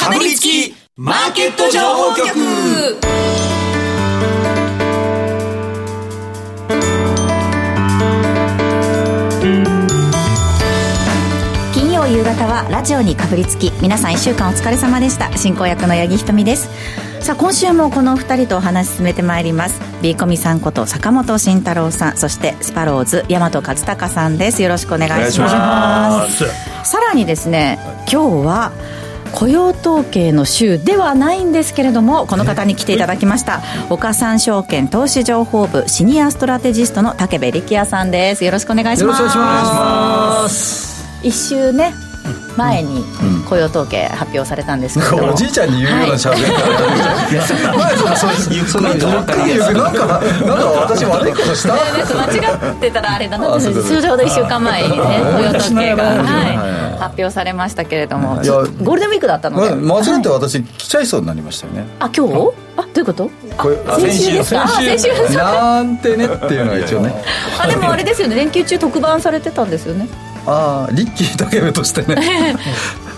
かぶりつきマーケット情報局。金曜夕方はラジオにかぶりつき皆さん1週間お疲れ様でした。進行役の八木ひとみです。さあ今週もこのお二人とお話進めてまいります。ビーコミさんこと坂本慎太郎さんそしてスパローズ大和勝孝さんです。よろしくお願いします。さらにですね今日は雇用統計の週ではないんですけれどもこの方に来ていただきました。岡三証券投資情報部シニアストラテジストの竹部力也さんです。よろしくお願いします。よろしくお願いします。一週ね前に雇用統計発表されたんですけど、おじいちゃんに言うようなしゃべり方前そそうゆっくりと分かりやすいなんかなんか私悪いことした間違ってたらあれだなって通常で1週間前にね雇用統計が、はい、発表されましたけれども。ゴールデンウィークだったので。間違って私来ちゃい。そうになりましたよね。あ今日？あどういうこと？先週ですか？先週。なんてねっていうのが一応ね。あでもあれですよね。連休中特番されてたんですよねああリッキー竹部としてね。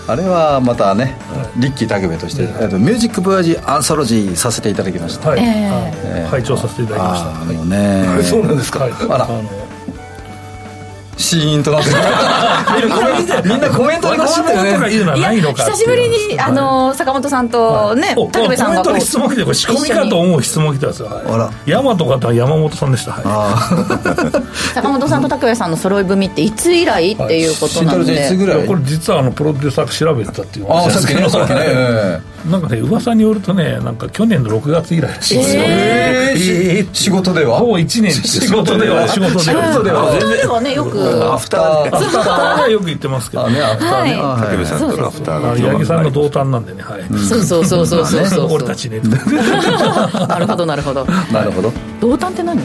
あれはまたね、リッキー竹部として、えっと、ミュージックブワージアンソロジーさせていただきました。はい、えー、拝聴させていただきました。あのね、そうなんですか、あらシーンとなってみんなコメントに困ってるね。いうのはないのか久しぶりに、あの坂本さんとね、高部さんがコメントに質問来てこれ仕込みかと思う質問来てますよ、はい、大和方は山本さんでした、はい、坂本さんと拓部さんの揃い踏みっていつ以来っていうことなんで、はい、これ実はあのプロデューサーが調べてたっていうあさっきね。さっきね なんかね噂によるとねなんか去年の6月以来らしいですよ。えー、えー、仕事では？ほぼ1年仕事では？仕事では。仕事では全然。はねよく。アフター。アフターはよく言ってますけど。ねアフターね。竹部さんとのアフターが八木さんの同担なんでねはい。そうそうそうそうそうそう。俺たちね。なるほどなるほど。なるほど。同担って何？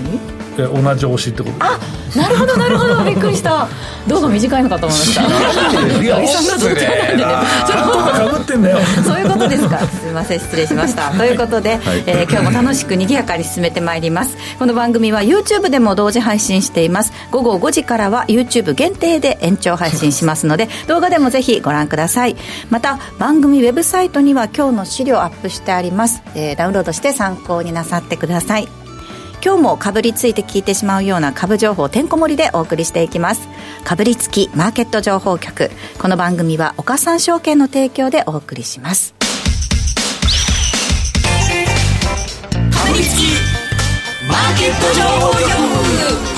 同じ推しってこと？あなるほどなるほど。びっくりした。動画短いのかと思いました。いや 失礼なちょっと。かぶってんだよ。そういうことですか。すみません。失礼しました。ということで、はい、えー、今日も楽しく賑やかに進めてまいります。この番組は YouTube でも同時配信しています。午後5時からは YouTube 限定で延長配信しますので動画でもぜひご覧ください。また番組ウェブサイトには今日の資料アップしてあります、えー、ダウンロードして参考になさってください今日もかぶりついて聞いてしまうような株情報てんこ盛りでお送りしていきます。かぶりつきマーケット情報局。この番組は岡三証券の提供でお送りします。かぶりつきマーケット情報局。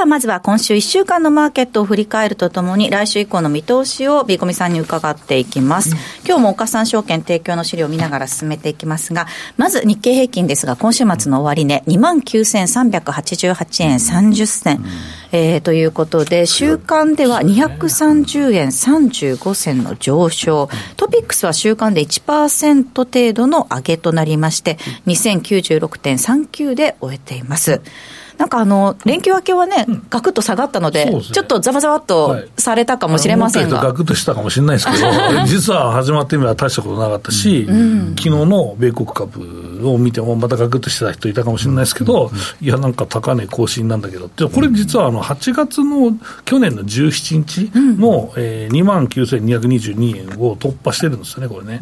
はまずは今週1週間のマーケットを振り返るとともに来週以降の見通しをビーコミさんに伺っていきます、うん、今日も岡三証券提供の資料を見ながら進めていきます。がまず日経平均ですが今週末の終値、ね、2万9388円30銭、うん、えー、ということで週間では230円35銭の上昇。トピックスは週間で1%程度の上げとなりまして2096.39で終えています、うんなんかあの、連休明けはね、ガクッと下がったので、ちょっとざわざわっとされたかもしれませんが。ガクッとしたかもしれないですけど、実は始まってみれば大したことなかったし、昨日の米国株を見ても、またガクッとしてた人いたかもしれないですけど、いや、なんか高値更新なんだけど、これ実はあの8月の去年の17日の、え2万9222円を突破してるんですよね、これね。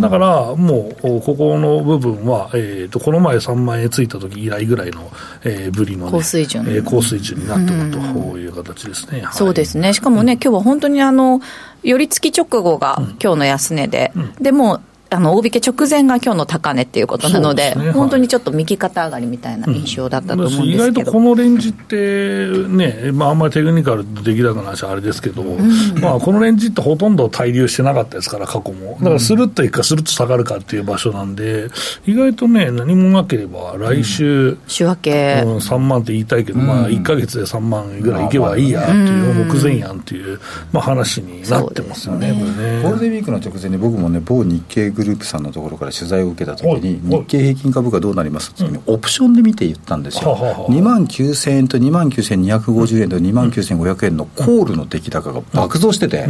だから、もう、ここの部分は、えー、とこの前3万円ついた時以来ぐらいの、えー、ぶりの、ね、高水準、えー、高水準になってると、ういう形ですね、そうですね、しかもね、今日は本当にあの、寄り付き直後が今日の安値で、でもあの大引け直前が今日の高値っていうことなので、でね、本当にちょっと右肩上がりみたいな印象だったと思うんですけど、うん、意外とこのレンジってね、まあ、あんまりテクニカルできなくな話はあれですけど、うん、まあ、このレンジってほとんど滞留してなかったですから、過去も。だから、スルッといくか、スルッと下がるかっていう場所なんで、意外とね、何もなければ、来週、うん、週明け、うん、3万って言いたいけど、まあ、1か月で3万ぐらいいけばいいやっていう、目前やんっていう、まあ、話になってますよね、これね。ゴールデンウィークの直前に僕もね、某日経ググループさんのところから取材を受けたときに、はい。日経平均株価どうなりますって、オプションで見て言ったんですよ、ははは2万9000円と2万9250円と2万9500円のコールの出来高が爆増してて、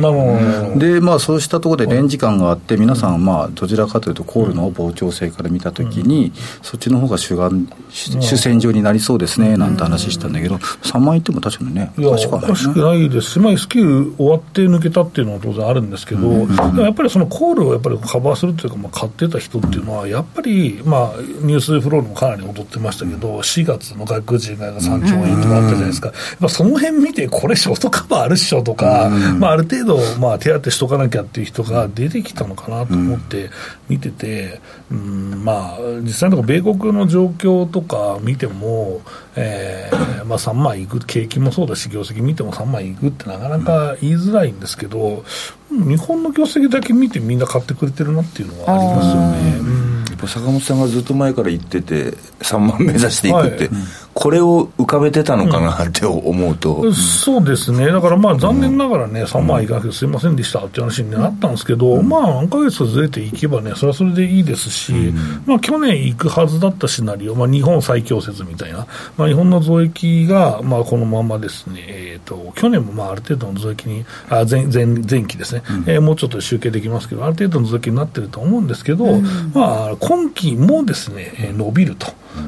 で、まあ、そうしたところでレンジ感があって、皆さん、まあ、どちらかというと、コールの膨張性から見たときに、そっちの方が主眼主主戦場になりそうですねなんて話したんだけど、3万いっても確かにね、いや、おかしくはないおかしくね。ないです。し、まあ、スキル終わって抜けたっていうのは当然あるんですけど、やっぱりそのコールをやっぱりカバーするというか、まあ、買ってた人っていうのは、やっぱり、まあ、ニュースフローでもかなり踊ってましたけど、4月の外国人が3兆円とかあったじゃないですか、やっぱその辺見て、これ、ショートカバーあるっしょとか、まあ、ある程度、まあ、手当てしとかなきゃっていう人が出てきたのかなと思って見てて、うん、まあ、実際のところ、米国の状況とか見ても、えーまあ、3万いく、景気もそうだし、業績見ても3万いくってなかなか言いづらいんですけど、日本の業績だけ見てみんな買ってくれてるなっていうのはありますよね。うん。やっぱ坂本さんがずっと前から言ってて、3万目指していくって、はいこれを浮かべてたのかなって思うと、そうですね、だからまあ残念ながらね、3万いかなくてすみませんでしたっていう話になったんですけど、まあ何ヶ月ずれていけばね、それはそれでいいですし、まあ去年行くはずだったシナリオ、まあ、日本最強説みたいな、まあ、日本の増益がまあこのままですね、えー、と去年もまあある程度の増益に、あ前前前期ですね、えーもうちょっと集計できますけど、ある程度の増益になってると思うんですけど、まあ今期もですね、えー伸びると。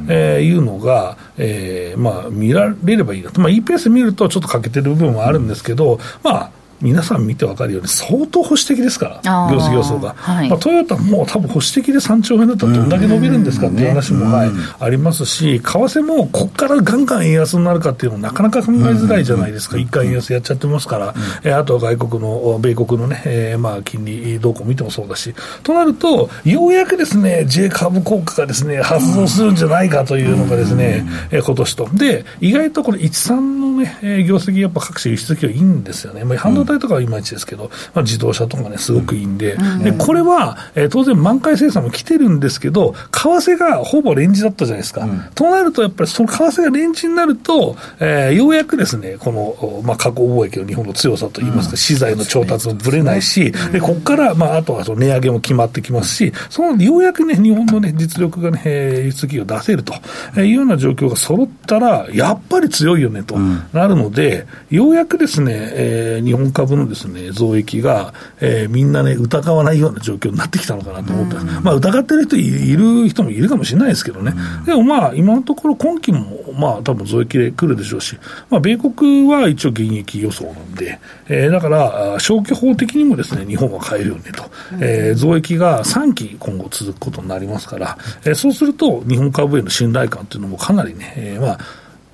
えーいうのが、えーまあ、見られればいいなと、まあ、EPS 見るとちょっと欠けてる部分はあるんですけど、まあ、皆さん見て分かるように、相当保守的ですから、業績予想が、はい。まあ、トヨタも多分保守的で3兆円だったらどんだけ伸びるんですかっていう話も、はい、ありますし、為替もここからガンガン円安になるかっていうのもなかなか考えづらいじゃないですか、一回円安やっちゃってますから、えーあとは外国の、米国のね、えーまあ、金利動向見てもそうだし、となると、ようやくですね、J 株効果がですね、発動するんじゃないかというのがですね、えー今年と。で、意外とこれ、13のね、えー業績やっぱ各種輸出企業いいんですよね。まあ、半導体とかはいまいちですけど、まあ、自動車とかね、すごくいいんで、でこれは、えー当然満開生産も来てるんですけど、為替がほぼレンジだったじゃないですか。となると、やっぱりその為替がレンジになると、えーようやくですね、この、おまあ、加工貿易の日本の強さといいますか、資材の調達もぶれないし、で、ここから、まあ、あとはその値上げも決まってきますし、その、ようやくね、日本のね、実力がね、えー輸出企業出せるというような状況が揃ったら、やっぱり強いよね、となるので、ようやくですね、えー日本株のですね、増益が、えーみんなね、疑わないような状況になってきたのかなと思ってます、まあ、疑ってる人いいる人もいるかもしれないですけどね。でもまあ、今のところ今期も、まあ、多分増益で来るでしょうし、まあ、米国は一応現役予想なんで、えーだから、あ消去法的にもですね、日本は買えるよねと。えー増益が3期今後続くことになりますから、えーそうすると、日本株への信頼感っていうのもかなりね、えーまあ、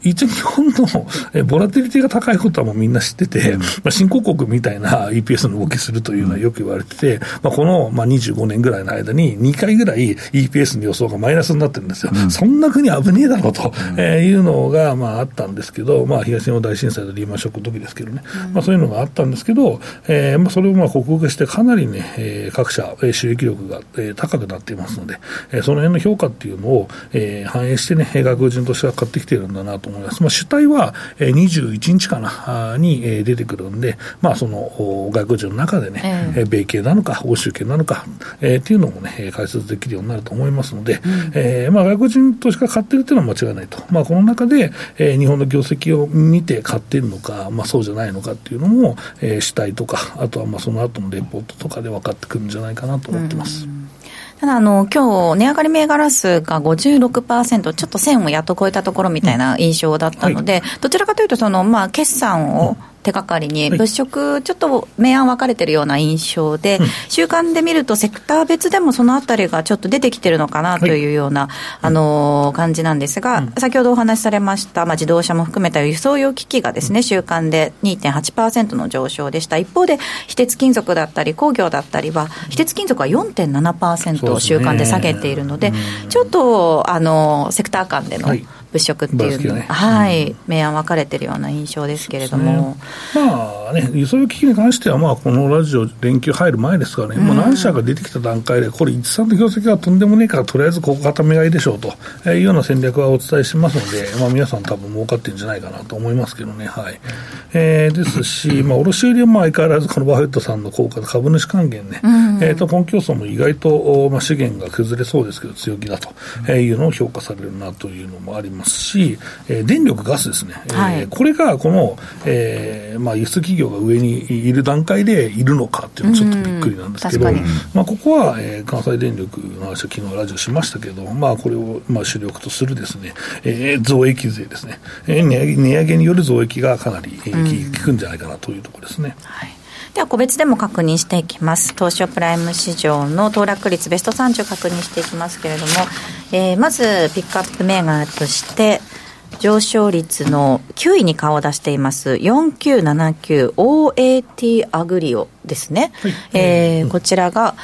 一応日本のえーボラティリティが高いことはもうみんな知ってて、まあ、新興国みたいな EPS の動きするというのはよく言われてて、まあ、このまあ25年ぐらいの間に2回ぐらい EPS の予想がマイナスになってるんですよ。そんな国危ねえだろうと、えーいうのがまああったんですけど、まあ、東日本大震災とリーマンショックの時ですけどね、まあ、そういうのがあったんですけど、えーまあ、それをまあ克服してかなりね、えー各社、えー収益力が、えー高くなっていますので、えーその辺の評価っていうのを、えー反映してね、えー外国人としては買ってきてるんだなと思います。まあ、主体は、えー21日かな、に、えー出てくるんで、まあ、その、お外国人の中でね、え米系なのか、欧州系なのか、えーっていうのもね、えー解説できるようになると思いますので、えーまあ、外国人としか買ってるっていうのは間違いないと。まあ、この中で、えー日本の業績を見て買ってるのか、まあ、そうじゃないのかっていうのも、えー主体とか、あとはまあその後のレポートとかで分かってくるんじゃないかなと思ってます。ただあの今日値上がり銘柄数が56%ちょっと1000をやっと超えたところみたいな印象だったので、どちらかというとその、まあ、決算を手がかりにはい。物色ちょっと明暗分かれてるような印象で、週間で見るとセクター別でもそのあたりがちょっと出てきてるのかなというような、あの感じなんですが、先ほどお話しされました、まあ、自動車も含めた輸送用機器がですね週間で2.8%の上昇でした。一方で非鉄金属だったり工業だったりは非鉄金属は4.7%を週間で下げているのでちょっとあのセクター間でのはい物色っていうの。ね。はい、明暗分かれてるような印象ですけれども、まああね、輸送機器に関しては、まあ、このラジオ、連休入る前ですからね、もう何社が出てきた段階で、これ、一産の業績がとんでもねえから、とりあえずここ固めがいいでしょうと。いうような戦略はお伝えしますので、まあ、皆さん、多分儲かってるんじゃないかなと思いますけどね、はい。えー、ですし、まあ、卸売はまあ相変わらず、このバフェットさんの効果で株主還元ね、えー、と本競争も意外と、まあ、資源が崩れそうですけど、強気だと。いうのを評価されるなというのもありますし、えー、電力、ガスですね、はい、えー、これがこの、えーまあ、輸出企業が上にいる段階でいるのかっていうのはちょっとびっくりなんですけど、まあ、ここは、えー、関西電力の話は昨日ラジオしましたけど、まあ、これを、まあ、主力とするですね、えー、増益税ですね、えー値上げ、値上げによる増益がかなり、えー、効くんじゃないかなというところですね。はい。では個別でも確認していきます。東証プライム市場の騰落率ベスト30確認していきますけれども、えー、まずピックアップ銘柄として上昇率の9位に顔を出しています。4979OAT アグリオですね、はい、えー、こちらが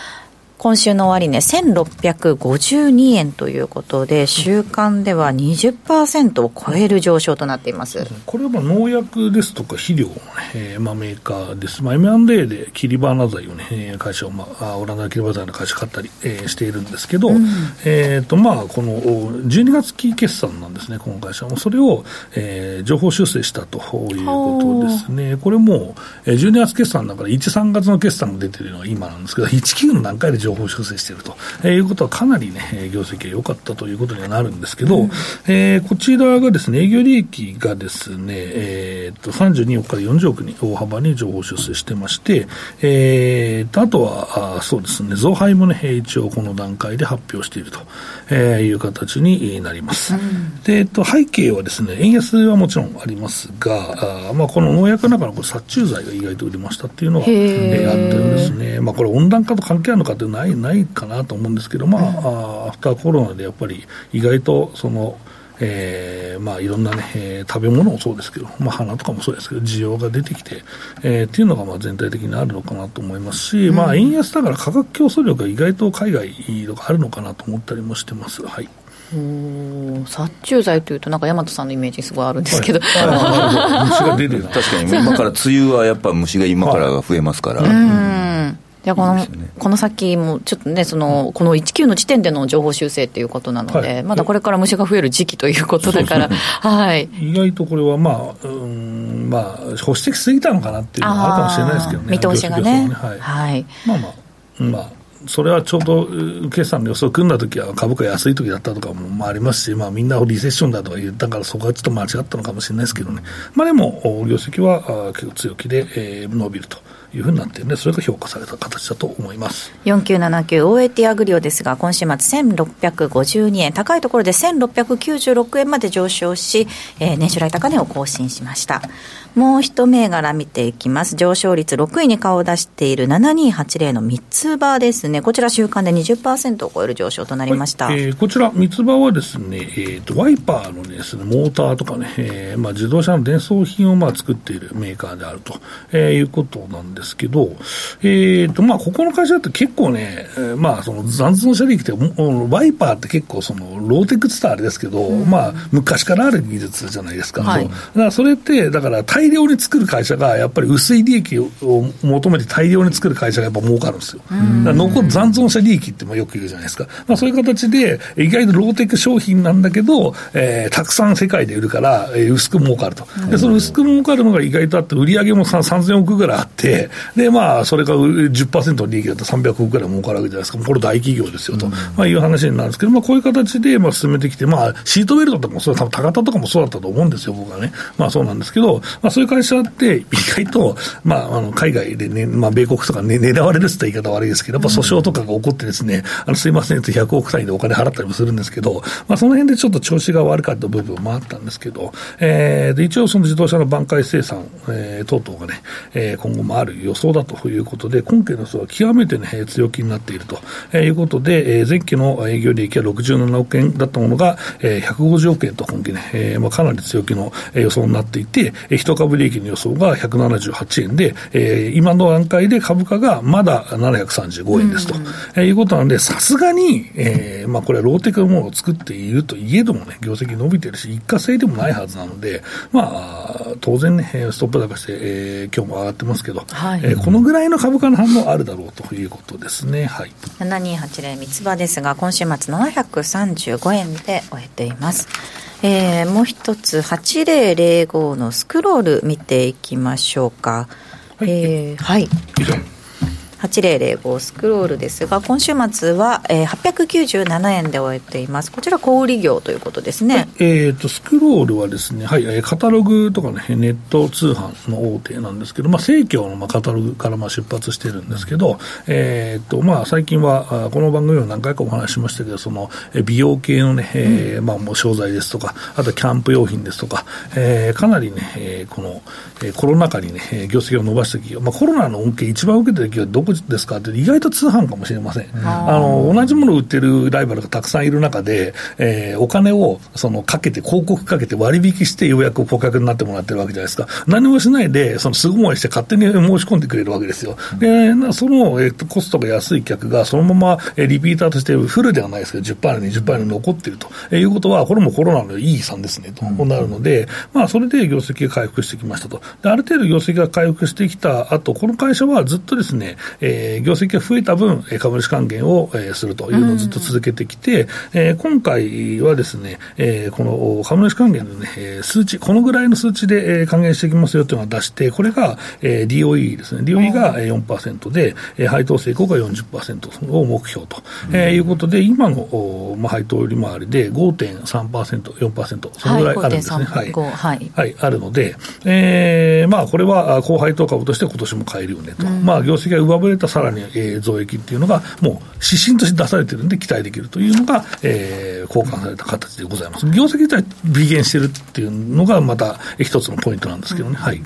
今週の終値、ね、1652円ということで、週間では20%を超える上昇となっています。これはまあ農薬ですとか肥料の、ねえーまあ、メーカーです、まあ、M&A でキリバーナ剤を、ね、会社を、まあ、オランダキリバーナ剤の会社買ったり、えー、しているんですけど、うん、えーとまあ、この12月期決算なんですね、この会社も、それを、えー、情報修正したということですね、これも、えー、12月決算だから、1、3月の決算が出てるのは今なんですけど、1期の段階で情報修正していると、えー、いうことはかなりね、業績が良かったということにはなるんですけど、うん、えー、こちらがですね、営業利益がですね、えー、と32億から40億に大幅に情報修正してまして、えー、とあとはあそうですね、増配もね、一応この段階で発表していると、えー、いう形になります。うん、で、えっと、背景はですね、円安はもちろんありますが、あまあ、この農薬の中のこれ殺虫剤が意外と売りましたっていうのは、えー、あったんですね。まあ、これ温暖化と関係あるのかってないないかなと思うんですけど、まあ、うん、アフターコロナでやっぱり意外とその、えーまあ、いろんなね、えー、食べ物もそうですけど、まあ、花とかもそうですけど、需要が出てきて、えー、っていうのがまあ全体的にあるのかなと思いますし、うん、まあ、円安だから価格競争力が意外と海外とかあるのかなと思ったりもしてます。はい。殺虫剤というと、なんか大和さんのイメージすごいあるんですけど、はい、虫が出る。確かに、今から梅雨はやっぱ虫が今からが増えますから。うんじゃこの、ね、この先もちょっとね、そのこの19の時点での情報修正ということなので、はい、まだこれから虫が増える時期ということだから、はい、意外とこれは、まあ、うんまあ、保守的すぎたのかなっていうのがあるかもしれないですけどね、見通しがね。ね。はい、はい、まあまあ、まあそれはちょうど決算の予想を組んだときは株価安いときだったとかもありますし、まあ、みんなをリセッションだとか言ったから、そこはちょっと間違ったのかもしれないですけどね、まあ、でも、業績は結構強気で、えー、伸びると。いうふうになってるんで、それが評価された形だと思います4979、大江ティアグリオですが、今週末1652円、高いところで1696円まで上昇し、えー、年初来高値を更新しました。もう一銘柄見ていきます。上昇率6位に顔を出している7280の三つ葉ですね。こちら週間で20%を超える上昇となりました。はい、えー、こちら三つ葉はですね、えーと、ワイパーのですね、モーターとかね、えーまあ、自動車の伝送品をまあ作っているメーカーであると、えー、いうことなんですけど、えーとまあ、ここの会社って結構ね、えー、まあ、その残存車力って、ワイパーって結構そのローテクって言ったらあれですけど、うん、まあ、昔からある技術じゃないですか。はい、だからそれって、だから大量に作る会社が、やっぱり薄い利益を求めて大量に作る会社がやっぱ儲かるんですよ。残る残存者利益ってよく言うじゃないですか。まあ、そういう形で、意外とローテク商品なんだけど、えー、たくさん世界で売るから、えー、薄く儲かると。で、その薄く儲かるのが意外とあって、売り上げも3000億ぐらいあって、で、まあ、それが10%の利益だと300億ぐらい儲かるわけじゃないですか。これ大企業ですよと、まあ、いう話になるんですけど、まあ、こういう形で、まあ、進めてきて、まあ、シートベルトとかもそう、多分、高田とかもそうだったと思うんですよ、僕はね。まあ、そうなんですけど、まあ、そういう会社って、意外と、まあ、あの海外でね、まあ、米国とか、ね、狙われるって言い方悪いですけど、やっぱ訴訟とかが起こってですね、あのすいませんと100億単位でお金払ったりもするんですけど、まあ、その辺でちょっと調子が悪かった部分もあったんですけど、えー、で一応その自動車の挽回生産、えー、等々がね、えー、今後もある予想だということで、今期の予想は極めてね、強気になっているということで、えー、前期の営業利益は67億円だったものが、えー、150億円と今期ね、えーまあ、かなり強気の予想になっていて、一株利益の予想が178円で、えー、今の段階で株価がまだ735円でですと、えー、いうことなので、さすがに、えーまあ、これはローテクのものを作っているといえどもね、業績伸びてるし、一過性でもないはずなので、まあ、当然ね、ストップ高して、えー、今日も上がってますけど、はい、えー、このぐらいの株価の反応あるだろうということですね。はい、7280三つ葉ですが、今週末735円で終えています。えー、もう一つ、8005のスクロール見ていきましょうか。はい、えー、はい。8005スクロールですが、今週末は、えー、897円で終えています。こちら小売業ということですね。えっ、ー、と、スクロールはですね、はい、カタログとかね、ネット通販の大手なんですけど、まあ、生協のまあカタログからまあ出発してるんですけど、えっ、ー、と、まあ、最近は、この番組も何回かお話ししましたけど、その、美容系のね、えー、まあ、もう商材ですとか、あとキャンプ用品ですとか、えー、かなりね、えー、この、えー、コロナ禍にね、業績を伸ばした企業、まあ、コロナの恩恵一番受けてる企業はどこですか？って、意外と通販かもしれません。あの、同じものを売ってるライバルがたくさんいる中で、えー、お金を、その、かけて、広告かけて割引してようやく顧客になってもらってるわけじゃないですか。何もしないで、その、すごもりして勝手に申し込んでくれるわけですよ。で、その、えっ、と、コストが安い客が、そのまま、えリピーターとしてフルではないですけど、10%、20%に残っていると、えいうことは、これもコロナのいい算ですね、と、なるので、まあ、それで業績が回復してきましたと。で、ある程度業績が回復してきた後、この会社はずっとですね、えー、業績が増えた分、株主還元を、えー、するというのをずっと続けてきて、えー、今回はですね、えー、この株主還元のね、数値、このぐらいの数値で、えー、還元していきますよというのを出して、これが、えー、DOE ですね。DOE が4%で、えー、配当成功が40%を目標と、うん、えー、いうことで、今の、まあ、配当利回りで5.3%、4%、そのぐらいあるんですね。はい。はい、はい、あるので、えー、まあ、これは高配当株として今年も買えるよねと。うん、まあ、業績が上振れたさらに、えー、増益っていうのが、もう指針として出されてるんで、期待できるというのが、えー、交換された形でございます。業績自体、微減してるっていうのが、また一つのポイントなんですけどね。うん、はい。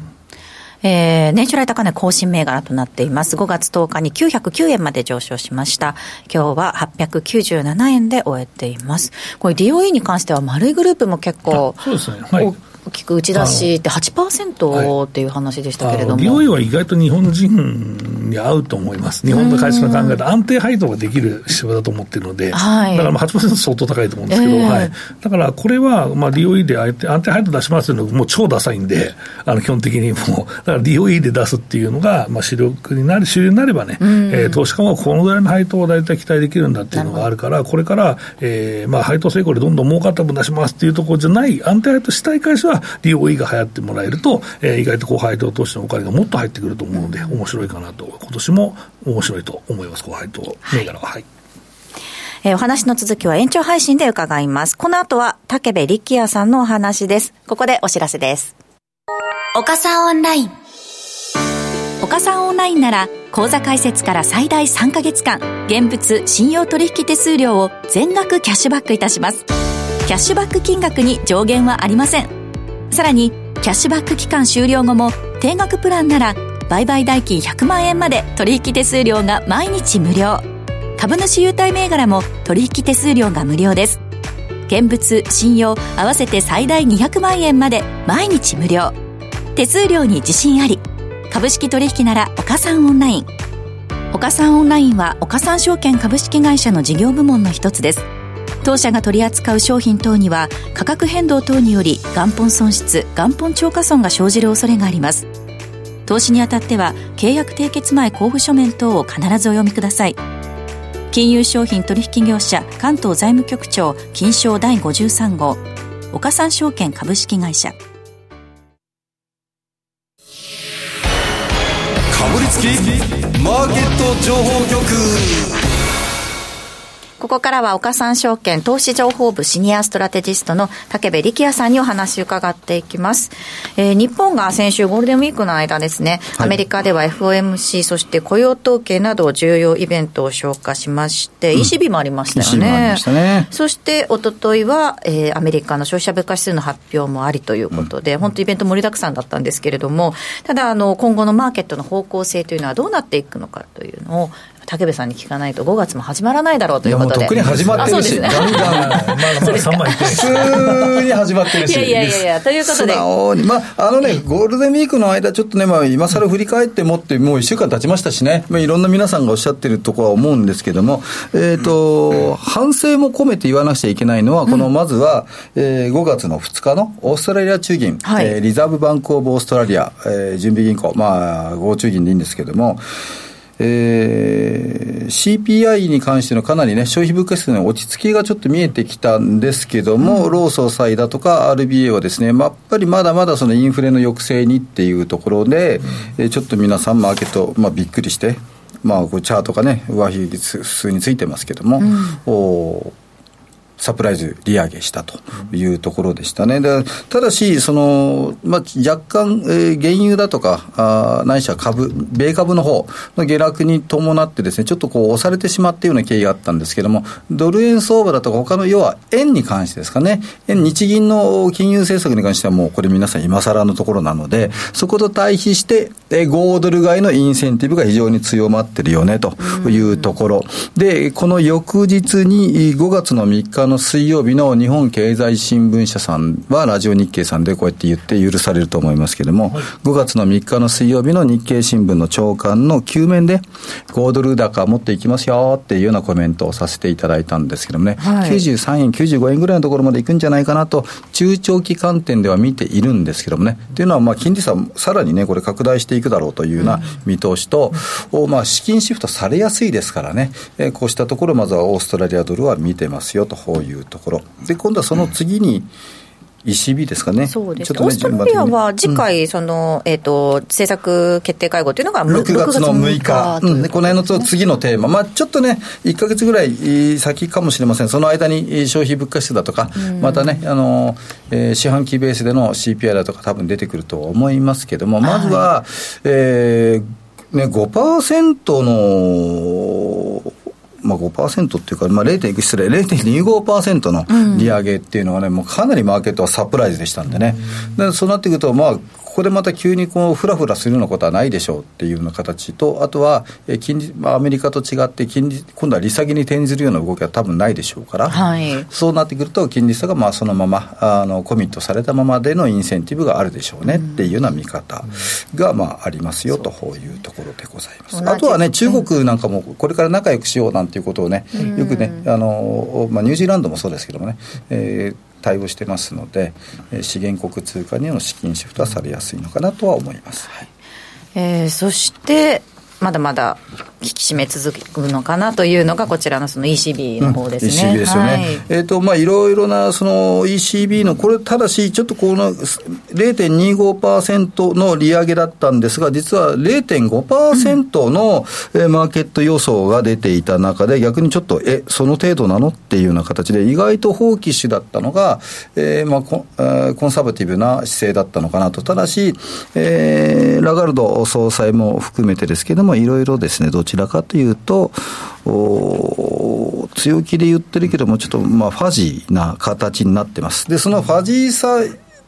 えー、年初来高値更新銘柄となっています。5月10日に909円まで上昇しました。今日は897円で終えています。これ DOE に関しては丸いグループも結構、そうですね。はい。大きく打ち出しって8%っていう話でしたけれども、はい、は意外と日本人に合うと思います、日本の会社の考えた安定配当ができる仕事だと思ってるので、はい、だからまあ8%相当高いと思うんですけど、えー、はい、だからこれはまあ DOE で安定配当出しますのもう超ダサいんで、あの基本的にもう、だから DOE で出すっていうのが、まあ、主力になる、主流になればね、うん、えー、投資家はこのぐらいの配当を大体期待できるんだっていうのがあるから、これから、えーまあ、配当成功でどんどん儲かった分出しますっていうところじゃない、安定配当したい会社は、は DOE が流行ってもらえると、えー、意外と高配当投資のお金がもっと入ってくると思うので、面白いかなと、今年も面白いと思います、高配当銘柄は。はい、えー、お話の続きは延長配信で伺います。この後は竹部力也さんのお話です。ここでお知らせです。岡さんオンライン。岡さんオンラインなら、口座開設から最大3ヶ月間、現物信用取引手数料を全額キャッシュバックいたします。キャッシュバック金額に上限はありません。さらにキャッシュバック期間終了後も定額プランなら売買代金100万円まで取引手数料が毎日無料。株主優待銘柄も取引手数料が無料です。現物信用合わせて最大200万円まで毎日無料。手数料に自信あり。株式取引なら岡三オンライン。岡三オンラインは岡三証券株式会社の事業部門の一つです。当社が取り扱う商品等には価格変動等により元本損失元本超過損が生じる恐れがあります。投資にあたっては契約締結前交付書面等を必ずお読みください。金融商品取引業者関東財務局長金賞第53号。岡三証券株式会社。かぶりつきマーケット情報局。ここからは岡三証券投資情報部シニアストラテジストの竹部力也さんにお話を伺っていきます。えー、日本が先週ゴールデンウィークの間ですね、はい、アメリカでは FOMC そして雇用統計など重要イベントを消化しまして、うん、ECB もありましたよね。ね。そしておとといは、えー、アメリカの消費者物価指数の発表もありということで、うん、本当イベント盛りだくさんだったんですけれども、ただあの今後のマーケットの方向性というのはどうなっていくのかというのを武部さんに聞かないと5月も始まらないだろうということで。いやもうとっくに始まってるし、ね。ガンガンまだまだ3万いってない普通に始まってるし。いやいやいやいやということで。まあ、あのね、ゴールデンウィークの間、ちょっとね、まあ、今更振り返ってもって、もう1週間経ちましたしね、まあ、いろんな皆さんがおっしゃってるところは思うんですけども、えっ、と、反省も込めて言わなくちゃいけないのは、この、まずは、えー5月の2日のオーストラリア中銀、はい。えーリザーブバンクオブオーストラリア、えー準備銀行、まあ、合中銀でいいんですけども、えー CPI に関してのかなりね、消費物価指数の落ち着きがちょっと見えてきたんですけども、労総裁だとか RBA はですね、まあやっぱりまだまだそのインフレの抑制にっていうところで、えーちょっと皆さんマーケット、まあびっくりして、まあこうチャートがね、上髭指数についてますけども、おサプライズ利上げしたというところでしたね。でただし、その、まあ、若干、えー原油だとか、あーないしは株、米株の方の下落に伴ってですね、ちょっとこう押されてしまったような経緯があったんですけども、ドル円相場だとか他の、要は円に関してですかね、円日銀の金融政策に関してはもうこれ皆さん今更のところなので、そこと対比して、えー5ドル買いのインセンティブが非常に強まってるよねというところ。で、この翌日に5月の3日の水曜日の日本経済新聞社さんはラジオ日経さんでこうやって言って許されると思いますけれども、5月の3日の水曜日の日経新聞の長官の9面で5ドル高持っていきますよっていうようなコメントをさせていただいたんですけどもね、はい。93円、95円ぐらいのところまでいくんじゃないかなと中長期観点では見ているんですけどもね。というのはまあ金利差さらにね、これ拡大していくだろうというような見通しと、おまあ資金シフトされやすいですからね、えーこうしたところまずはオーストラリアドルは見てますよとこういうところ。で、今度はその次に ECB ですかね。そうです。ちょっとねねオーストラリアは次回、その、えっ、と、政策決定会合というのが6月の6日、ううん。でこの辺の次のテーマ、まあ、ちょっとね、1か月ぐらいえー先かもしれません、その間にえー消費物価指数だとか、またね、あのえー四半期ベースでの CPI だとか、多分出てくると思いますけども、まずは、えーね、5%の、まあ、5%っていうか、まあ、0. 失礼、0.25%の利上げっていうのはね、もうかなりマーケットはサプライズでしたんでね。でそうなってくると、まあ、ここでまた急にこうフラフラするようなことはないでしょうっていうような形と、あとは、え金利、まあ、アメリカと違って金利、今度は利下げに転じるような動きは多分ないでしょうから、はい。そうなってくると、金利差がまあそのままあのコミットされたままでのインセンティブがあるでしょうねっていうような見方がまあありますよというところでございます。あとはね、中国なんかもこれから仲良くしようなんていうことをね、よくね、あのまあ、ニュージーランドもそうですけどもね、えー対応してますので、えー資源国通貨にの資金シフトはされやすいのかなとは思います。はいえーそして、まだまだ引き締め続くのかなというのが、こちらのその ECB の方ですね。ECB ですよね。はいえっ、と、まあ、いろいろな、その ECB の、これ、ただし、ちょっとこの0.25%の利上げだったんですが、実は0.5%の、えーマーケット予想が出ていた中で、逆にちょっと、え、その程度なのっていうような形で、意外と放棄手だったのが、えーまあコン、えーコンサバティブな姿勢だったのかなと。ただし、えーラガルド総裁も含めてですけども、いろいろですね、どちらかというと、お強気で言ってるけども、ちょっとまあファジーな形になってます。で、そのファジーさ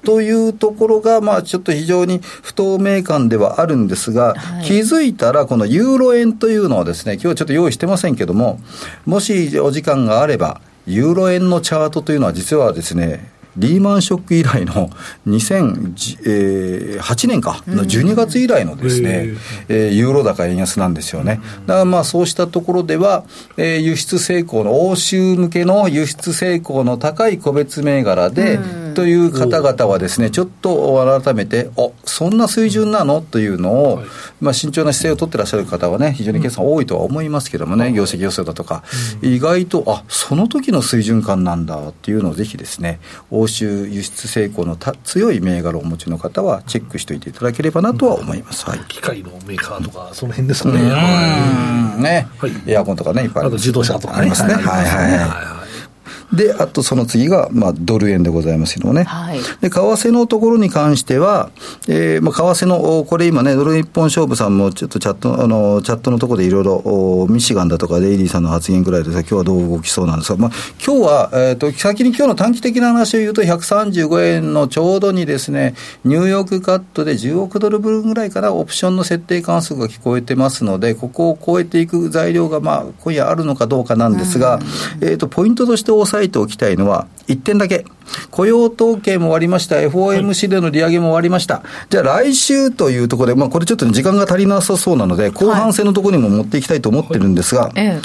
というところが、まあちょっと非常に不透明感ではあるんですが、はい気づいたら、このユーロ円というのはですね、今日はちょっと用意してませんけども、もしお時間があれば、ユーロ円のチャートというのは実はですね、リーマンショック以来の 2008年か、の12月以来のですね、えー。ユーロ高円安なんですよね。だからまあそうしたところでは、えー輸出成功の、欧州向けの輸出成功の高い個別銘柄で、という方々はですね、ちょっと改めて、あそんな水準なの？というのを、まあ慎重な姿勢を取ってらっしゃる方はね、非常に決算多いとは思いますけどもね、業績予想だとか、意外と、あその時の水準感なんだっていうのをぜひですね、欧州輸出成功のた強い銘柄をお持ちの方はチェックしておいていただければなとは思います。はい。機械のメーカーとか、その辺ですかね。うん。ね、はい。エアコンとかね、いっぱいあと自動車とかね。ありますね。はいはい。はいで、あとその次が、まあ、ドル円でございますけどもね。はい。で、為替のところに関しては、えー、まあ、為替の、おこれ今ね、ドル日本勝負さんもちょっとチャット、あの、チャットのところでいろいろ、おミシガンだとかデイリーさんの発言ぐらいで今日はどう動きそうなんですが、まあ、今日は、えっ、と、先に今日の短期的な話を言うと、135円のちょうどにですね、ニューヨークカットで10億ドル分ぐらいからオプションの設定関数が聞こえてますので、ここを超えていく材料が、まあ、今夜あるのかどうかなんですが、えっ、と、ポイントとして押さえておきたいのは、1点だけ。雇用統計も終わりました。FOMC での利上げも終わりました。じゃあ来週というところで、まあこれちょっと時間が足りなさそうなので、後半戦のところにも持っていきたいと思ってるんですが、え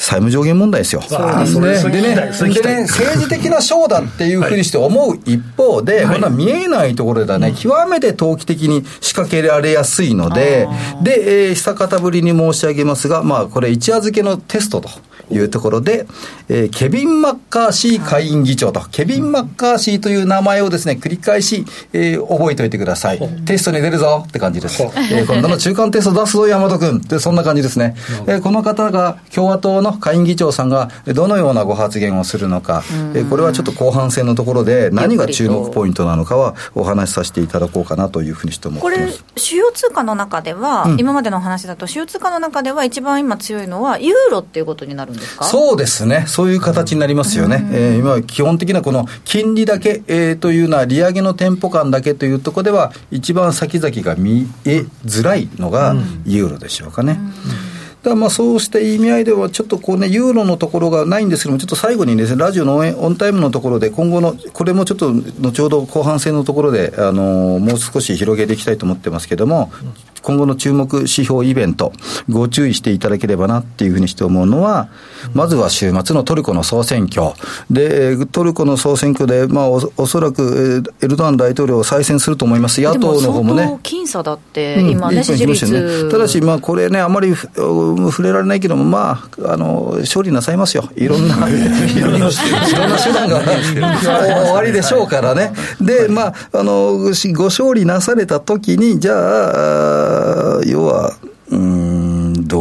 債務上限問題ですよ。それそれでね、聞きたいそれ聞きたいでね、政治的なショーだっていうふうにして思う一方で、はいまだ見えないところではね、極めて投機的に仕掛けられやすいので、で、えー久方ぶりに申し上げますが、まあ、これ一夜漬けのテストというところで、えーケビン・マッカーシー下院議長と、ケビン・マッカーシーという名前をですね、繰り返し、えー覚えておいてください。テストに出るぞって感じです。えー今度の中間テスト出すぞ、山本君。って、そんな感じですね。えーこの方が共和党の下院議長さんがどのようなご発言をするのか、えーこれはちょっと後半戦のところで何が注目ポイントなのかはお話しさせていただこうかなというふうにして思ってこれます。、主要通貨の中では、今までのお話だと、主要通貨の中では一番今強いのは、ユーロっていうことになるんですか？そうですね、そういう形になりますよね、えー今、基本的なこの金利だけ、えーというのは、利上げのテンポ感だけというところでは、一番先々が見えづらいのがユーロでしょうかね。だからまあそうした意味合いでは、ちょっとこうね、ユーロのところがないんですけども、ちょっと最後にですね、ラジオのオンオンタイムのところで、今後の、これもちょっと後ほど後半戦のところで、あのもう少し広げていきたいと思ってますけども、今後の注目指標イベント、ご注意していただければなっていうふうにして思うのは、まずは週末のトルコの総選挙。で、えートルコの総選挙で、まあお、おそらく、えーエルドアン大統領を再選すると思います。野党の方もね。でも相当僅差だって、うん今ね、支持率。ねただし、まあ、これね、あまりふ触れられないけども、まあ、あの勝利なさいますよ、いろんな、いろんな手段が終わりでしょうからね、で、まあ、あのしご勝利なされたときに、じゃあ、要は、うーんど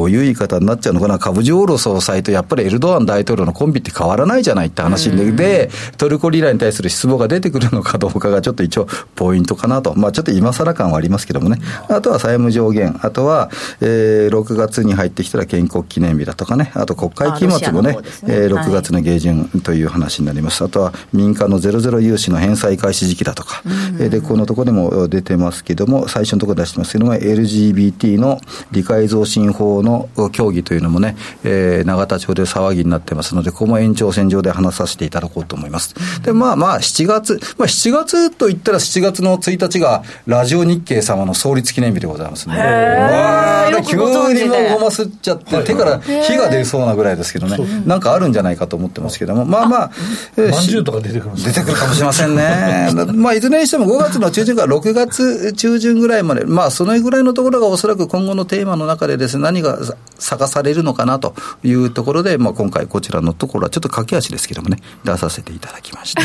ういう言い方になっちゃうのかな、株ジオーロ総裁とやっぱりエルドアン大統領のコンビって変わらないじゃないって話で、でトルコリラに対する失望が出てくるのかどうかがちょっと一応ポイントかなと、まあ、ちょっと今更感はありますけどもね、あとは債務上限、あとは、えー6月に入ってきたら建国記念日だとかね、あと国会期末もねね。えーはい6月の下旬という話になります、あとは民間のゼロゼロ融資の返済開始時期だとか、えーでこのところでも出てますけども、最初のところ出してますけども、LGBT の理解増進法の協議というのもね、えー永田町で騒ぎになってますので、ここも延長線上で話させていただこうと思います。で、まあまあ、7月、まあ7月といったら7月の1日が、ラジオ日経様の創立記念日でございますね。わー。急にもうごますっちゃって、手から火が出そうなぐらいですけどね、なんかあるんじゃないかと思ってますけども、まあまあ、えーまんじゅうとか出てくる出てくるかもしれませんね。まあ、いずれにしても5月の中旬から6月中旬ぐらいまで、まあ、そのぐらいのところがおそらく今後のテーマの中でですね、何が探されるのかなというところで、まあ、今回こちらのところはちょっと駆け足ですけどもね、出させていただきました。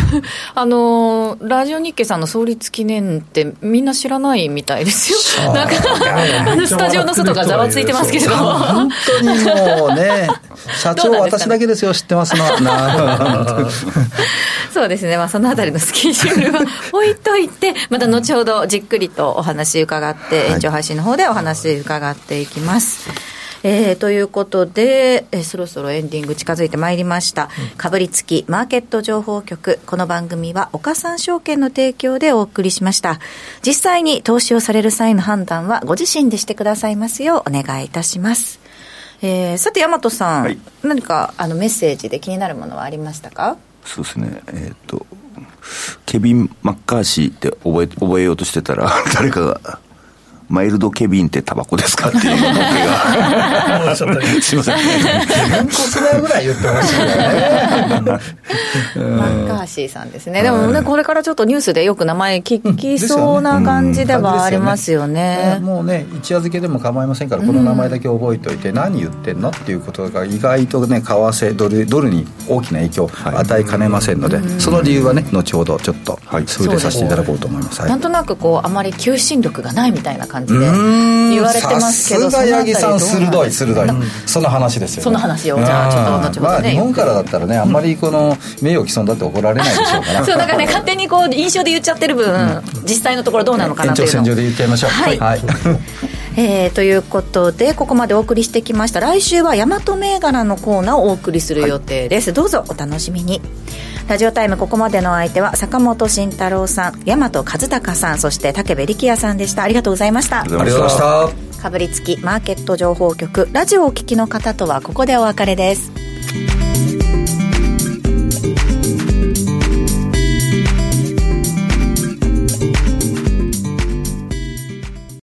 あのーラジオ日経さんの創立記念って、みんな知らないみたいですよ、なんか、あのスタジオの外がざわついてますけれど。も、本当にもうね、社長ね。私だけですよ、知ってますのそうですね、まあ、そのあたりのスケジュールは置いといて、また後ほどじっくりとお話伺って、延長配信の方でお話伺っていきます。えーということで、えーそろそろエンディング近づいてまいりました。かぶりつきマーケット情報局。この番組は岡三証券の提供でお送りしました。実際に投資をされる際の判断はご自身でしてくださいますようお願いいたします。えーさて、大和さん、はい何かあのメッセージで気になるものはありましたか？そうですねえっ、とケビン・マッカーシーって覚え覚えようとしてたら 誰かがマイルドケビンってタバコですかっていうの僕が。すいません。ん。こつなぐらい言ってほしいよね。マッカーシーさんですね、でもね、これからちょっとニュースでよく名前聞きそうな感じではありますよね。もうね一夜漬けでも構いません。からこの名前だけ覚えておいて何言ってん。のっていうことが意外とね為替ドルドルに大きな影響を与えかねません。ので、その理由はね。後ほどちょっとはい数でさせていただこうと思います、はいなんとなくこうあまり求心力がないみたいな感じで言われてますけどさすが八木さん鋭い鋭い、その話ですよ、ね、その話をじゃあちょっと後ほどねまあ、日本からだったらねあんまりこの名誉毀損だって怒られないでしょうから。そうだからね勝手にこう印象で言っちゃってる分、実際のところどうなのかなというの延長線上で言っちゃいましょう。はい。はい、えーということでここまでお送りしてきました。来週は大和銘柄のコーナーをお送りする予定です、どうぞお楽しみにラジオタイムここまでの相手は坂本慎太郎さん大和和孝さんそして武部力也さんでした。ありがとうございました。ありありがとうございました。かぶりつきマーケット情報局ラジオをお聞きの方とはここでお別れです